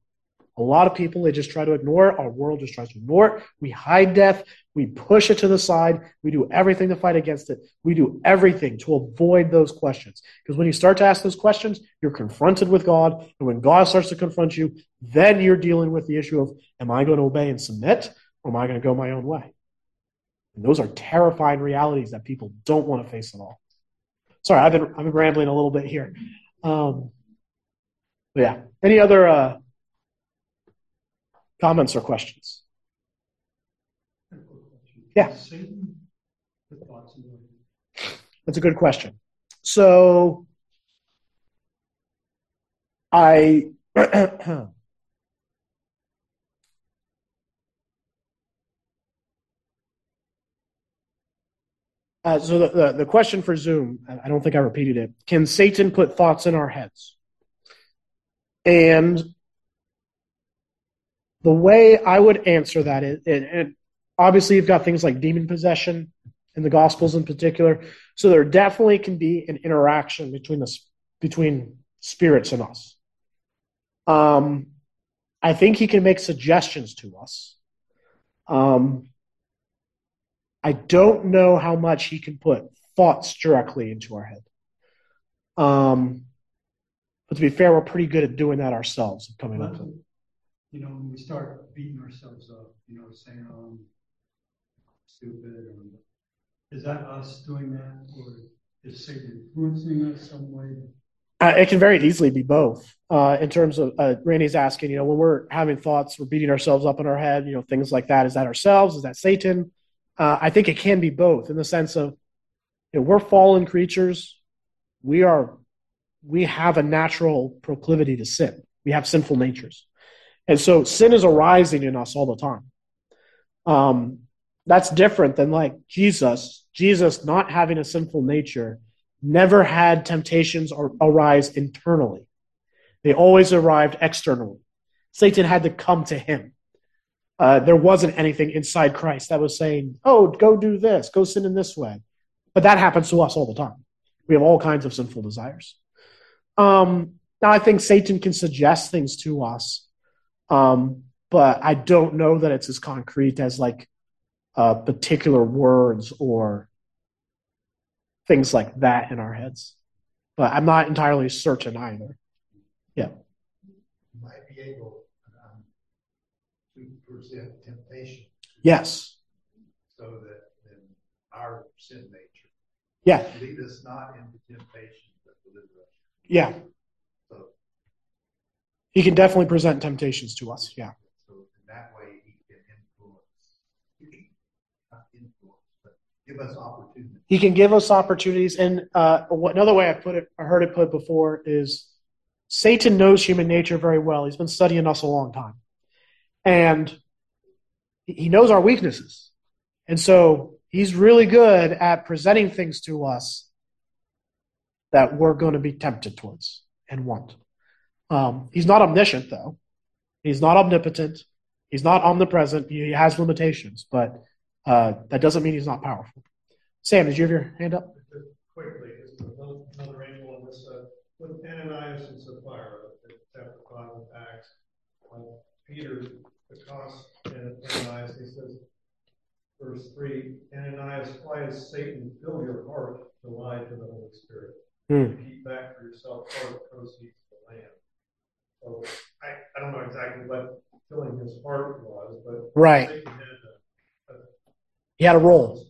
A lot of people, they just try to ignore it. Our world just tries to ignore it. We hide death. We push it to the side. We do everything to fight against it. We do everything to avoid those questions. Because when you start to ask those questions, you're confronted with God. And when God starts to confront you, then you're dealing with the issue of, am I going to obey and submit or am I going to go my own way? And those are terrifying realities that people don't want to face at all. Sorry, I've been, I've been rambling a little bit here. Um, yeah. Any other, uh, Comments or questions? Yeah. That's a good question. So I uh, so the, the, the, question for Zoom, I don't think I repeated it. Can Satan put thoughts in our heads? And the way I would answer that is, and obviously you've got things like demon possession in the Gospels in particular. So there definitely can be an interaction between the between spirits and us. Um, I think he can make suggestions to us. Um, I don't know how much he can put thoughts directly into our head. Um, but to be fair, we're pretty good at doing that ourselves, coming up with you know, when we start beating ourselves up, you know, saying, oh, I'm stupid, or is that us doing that, or is Satan influencing us some way? Uh, it can very easily be both. Uh, in terms of uh, Randy's asking, you know, when we're having thoughts, we're beating ourselves up in our head, you know, things like that. Is that ourselves? Is that Satan? Uh, I think it can be both in the sense of, you know, we're fallen creatures. We are, we have a natural proclivity to sin. We have sinful natures. And so sin is arising in us all the time. Um, that's different than like Jesus. Jesus, not having a sinful nature, never had temptations or arise internally. They always arrived externally. Satan had to come to him. Uh, there wasn't anything inside Christ that was saying, oh, go do this, go sin in this way. But that happens to us all the time. We have all kinds of sinful desires. Um, now, I think Satan can suggest things to us um, but I don't know that it's as concrete as like uh, particular words or things like that in our heads. But I'm not entirely certain either. Yeah. You might be able um, to present temptation. Yes. So that then our sin nature. Yeah. Lead us not into temptation, but deliver us. Yeah. He can definitely present temptations to us. Yeah. So in that way, he can influence, not influence, but give us opportunities. He can give us opportunities, and uh, another way I put it, I heard it put before, is Satan knows human nature very well. He's been studying us a long time, and he knows our weaknesses, and so he's really good at presenting things to us that we're going to be tempted towards and want. Um, he's not omniscient, though. He's not omnipotent. He's not omnipresent. He has limitations, but uh, that doesn't mean he's not powerful. Sam, did you have your hand up? Quickly, another angle on this, uh, with Ananias and Sapphira, chapter five of Acts, uh, Peter accosts Ananias, he says, verse three, Ananias, why has Satan fill your heart to lie to the Holy Spirit? Hmm. Keep back for yourself part of the proceeds of the land. So I, I don't know exactly what filling his heart was, but Right. Satan had a, He had a role.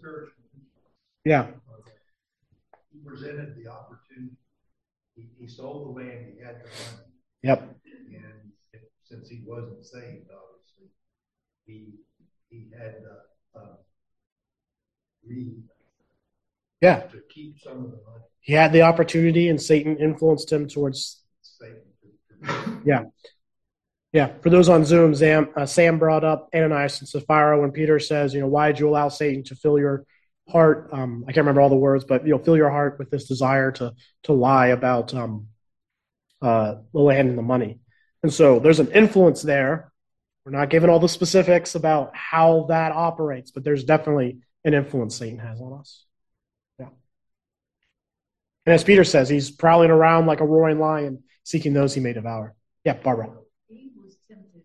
Yeah. He presented the opportunity. He, he sold the land, he had the money, Yep. and if- since he wasn't saved, obviously, he, he had, uh, uh, greed Yeah. to keep some of the money, He had the opportunity, and Satan influenced him towards. Yeah. Yeah. For those on Zoom, Sam, uh, Sam brought up Ananias and Sapphira when Peter says, you know, why did you allow Satan to fill your heart? Um, I can't remember all the words, but you know, fill your heart with this desire to to lie about um, uh, the land and the money. And so there's an influence there. We're not given all the specifics about how that operates, but there's definitely an influence Satan has on us. Yeah. And as Peter says, he's prowling around like a roaring lion, seeking those he may devour. Yeah, Barbara. He was tempted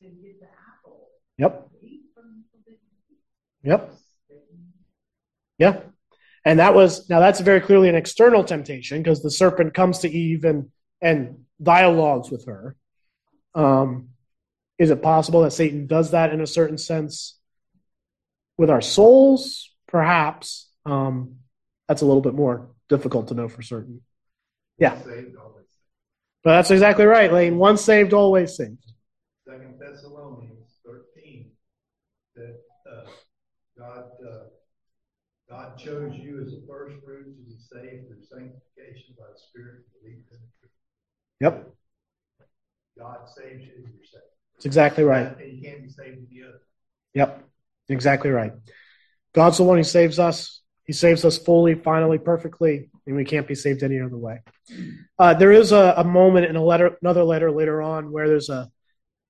to get the apple. Yep. Eat from the forbidden fruit. Yep. Yeah. And that was now that's very clearly an external temptation because the serpent comes to Eve and and dialogues with her. Um, is it possible that Satan does that in a certain sense with our souls? Perhaps. Um, that's a little bit more difficult to know for certain. Yeah. But that's exactly right, Lane. Once saved, always saved. Second Thessalonians thirteen, that, uh, God, uh, God chose you as the first fruit to be saved through sanctification by the Spirit and belief in the truth. Yep. God saves you, you're saved. That's exactly right. And you can't be saved with the other. Yep, exactly right. God's the one who saves us. He saves us fully, finally, perfectly, and we can't be saved any other way. Uh, there is a, a moment in a letter, another letter later on, where there's a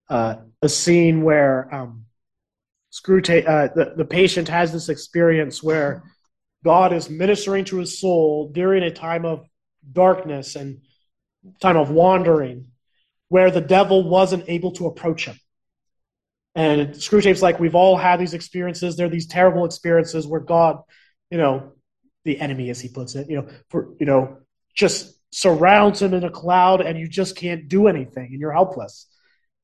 uh, a scene where um, Screwtape, uh, the the patient has this experience where God is ministering to his soul during a time of darkness and time of wandering, where the devil wasn't able to approach him. And Screwtape's like, we've all had these experiences. They're these terrible experiences where God, you know, the enemy, as he puts it, you know, for you know, just surrounds him in a cloud, and you just can't do anything, and you're helpless.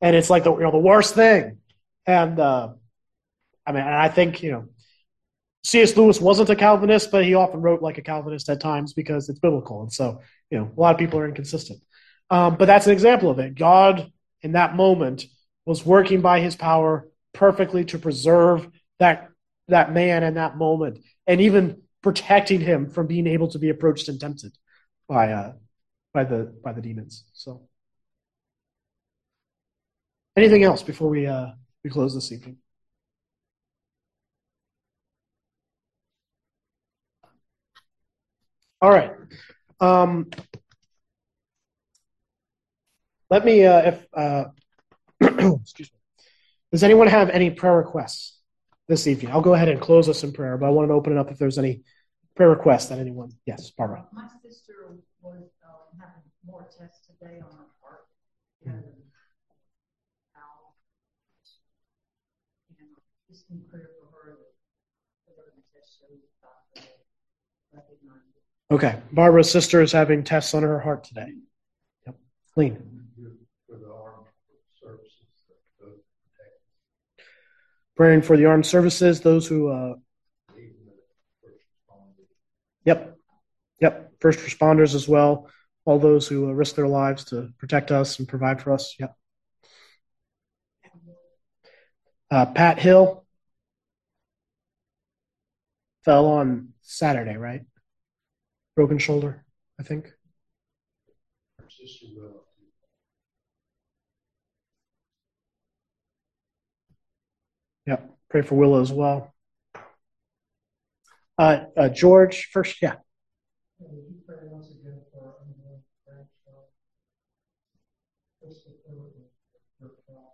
And it's like the you know the worst thing. And uh, I mean, and I think you know, C.S. Lewis wasn't a Calvinist, but he often wrote like a Calvinist at times because it's biblical, and so you know, a lot of people are inconsistent. Um, but that's an example of it. God, in that moment, was working by His power perfectly to preserve that that man in that moment, and even protecting him from being able to be approached and tempted by uh, by the by the demons. So, anything else before we uh, we close this evening? All right. Um, let me, uh, if, uh, excuse me. Does anyone have any prayer requests this evening? I'll go ahead and close us in prayer, but I wanted to open it up if there's any prayer requests that anyone. Yes, Barbara. My sister was um, having more tests today on her heart. how- And just in prayer for her that the test shows, God will. Okay. Barbara's sister is having tests on her heart today. Yep. Lean. For the armed services. that go protect Praying for the armed services, those who, uh, yep, yep, first responders as well, all those who uh, risk their lives to protect us and provide for us. Yep. Uh, Pat Hill fell on Saturday, right? Broken shoulder, I think. Her sister will. Yep. Pray for Willow as well. Uh, uh, George, first, yeah. And would you pray once again for our unborn grandchild? Christopher and her child.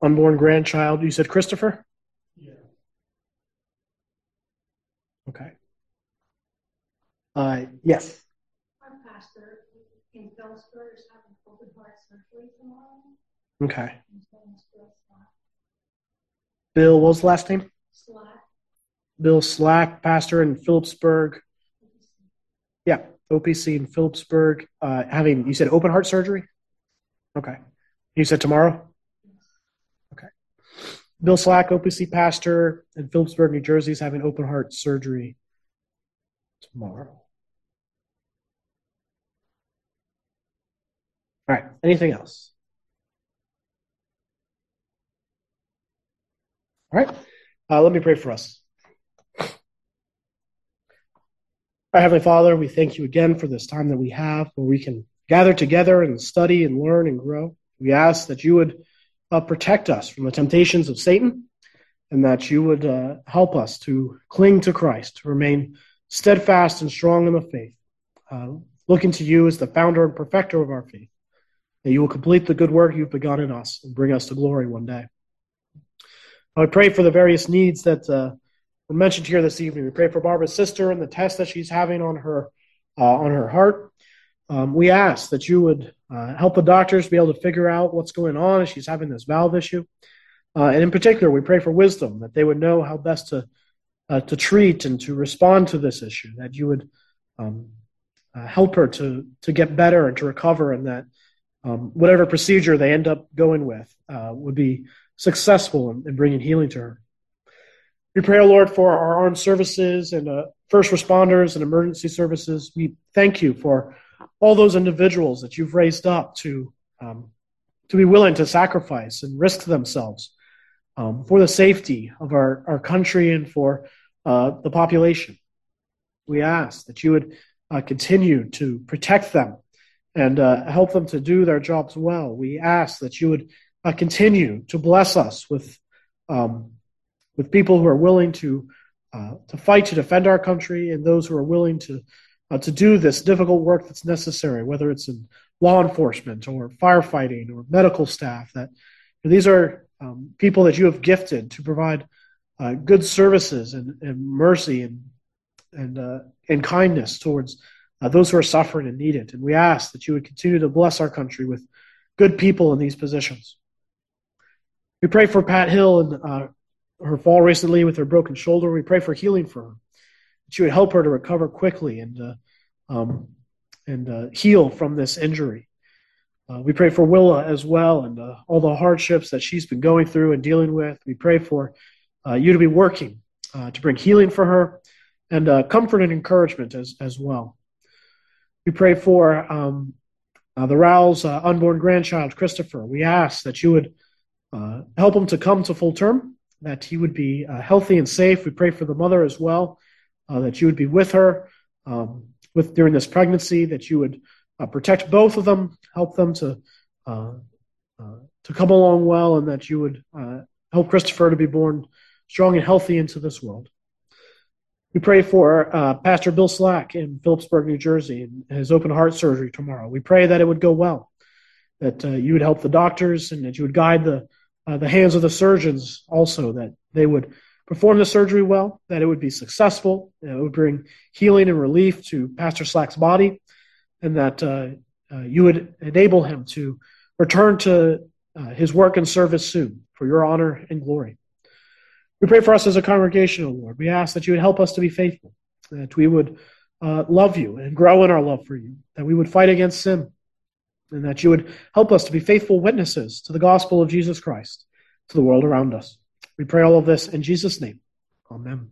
unborn grandchild. You said Christopher? Yeah. Okay. Uh, yes. Our pastor in Phillipsburg is having open heart surgery tomorrow. Okay. His name is Bill Slack. Bill, what was the last name? Slack. Bill Slack, pastor in Phillipsburg. Yeah, OPC in Phillipsburg. Uh, having, you said open heart surgery? Okay. You said tomorrow? Okay. Bill Slack, OPC pastor in Phillipsburg, New Jersey, is having open heart surgery tomorrow. All right. Anything else? All right. Uh, let me pray for us. Our Heavenly Father, we thank you again for this time that we have where we can gather together and study and learn and grow. We ask that you would uh, protect us from the temptations of Satan and that you would uh, help us to cling to Christ, to remain steadfast and strong in the faith, uh, looking to you as the founder and perfecter of our faith, that you will complete the good work you've begun in us and bring us to glory one day. I pray for the various needs that uh, were mentioned here this evening. We pray for Barbara's sister and the test that she's having on her uh, on her heart. Um, we ask that you would uh, help the doctors be able to figure out what's going on as she's having this valve issue. Uh, and in particular, we pray for wisdom that they would know how best to uh, to treat and to respond to this issue. That you would um, uh, help her to to get better and to recover, and that um, whatever procedure they end up going with uh, would be successful in, in, bringing healing to her. We pray, Lord, for our armed services and uh, first responders and emergency services. We thank you for all those individuals that you've raised up to um, to be willing to sacrifice and risk themselves um, for the safety of our, our country and for uh, the population. We ask that you would uh, continue to protect them and uh, help them to do their jobs well. We ask that you would uh, continue to bless us with um, with people who are willing to uh, to fight to defend our country and those who are willing to uh, to do this difficult work that's necessary, whether it's in law enforcement or firefighting or medical staff. That these are um, people that you have gifted to provide uh, good services and, and, mercy and and uh, and kindness towards uh, those who are suffering and need it. And we ask that you would continue to bless our country with good people in these positions. We pray for Pat Hill and uh, her fall recently with her broken shoulder. We pray for healing for her. That you would help her to recover quickly and uh, um, and uh, heal from this injury. Uh, we pray for Willa as well and uh, all the hardships that she's been going through and dealing with. We pray for uh, you to be working to bring healing for her and comfort and encouragement as, as well. We pray for um, the Rowell's unborn grandchild, Christopher. We ask that you would uh, help him to come to full term, that he would be uh, healthy and safe. We pray for the mother as well, uh, that you would be with her um, with during this pregnancy, that you would uh, protect both of them, help them to uh, to come along well, and that you would help Christopher to be born strong and healthy into this world. We pray for uh, Pastor Bill Slack in Phillipsburg, New Jersey, and his open heart surgery tomorrow. We pray that it would go well, that uh, you would help the doctors, and that you would guide the uh, the hands of the surgeons also, that they would perform the surgery well, that it would be successful, it would bring healing and relief to Pastor Slack's body, and that uh, uh, you would enable him to return to uh, his work and service soon for your honor and glory. We pray for us as a congregation, O Lord. We ask that you would help us to be faithful, that we would uh, love you and grow in our love for you, that we would fight against sin, and that you would help us to be faithful witnesses to the gospel of Jesus Christ to the world around us. We pray all of this in Jesus' name. Amen.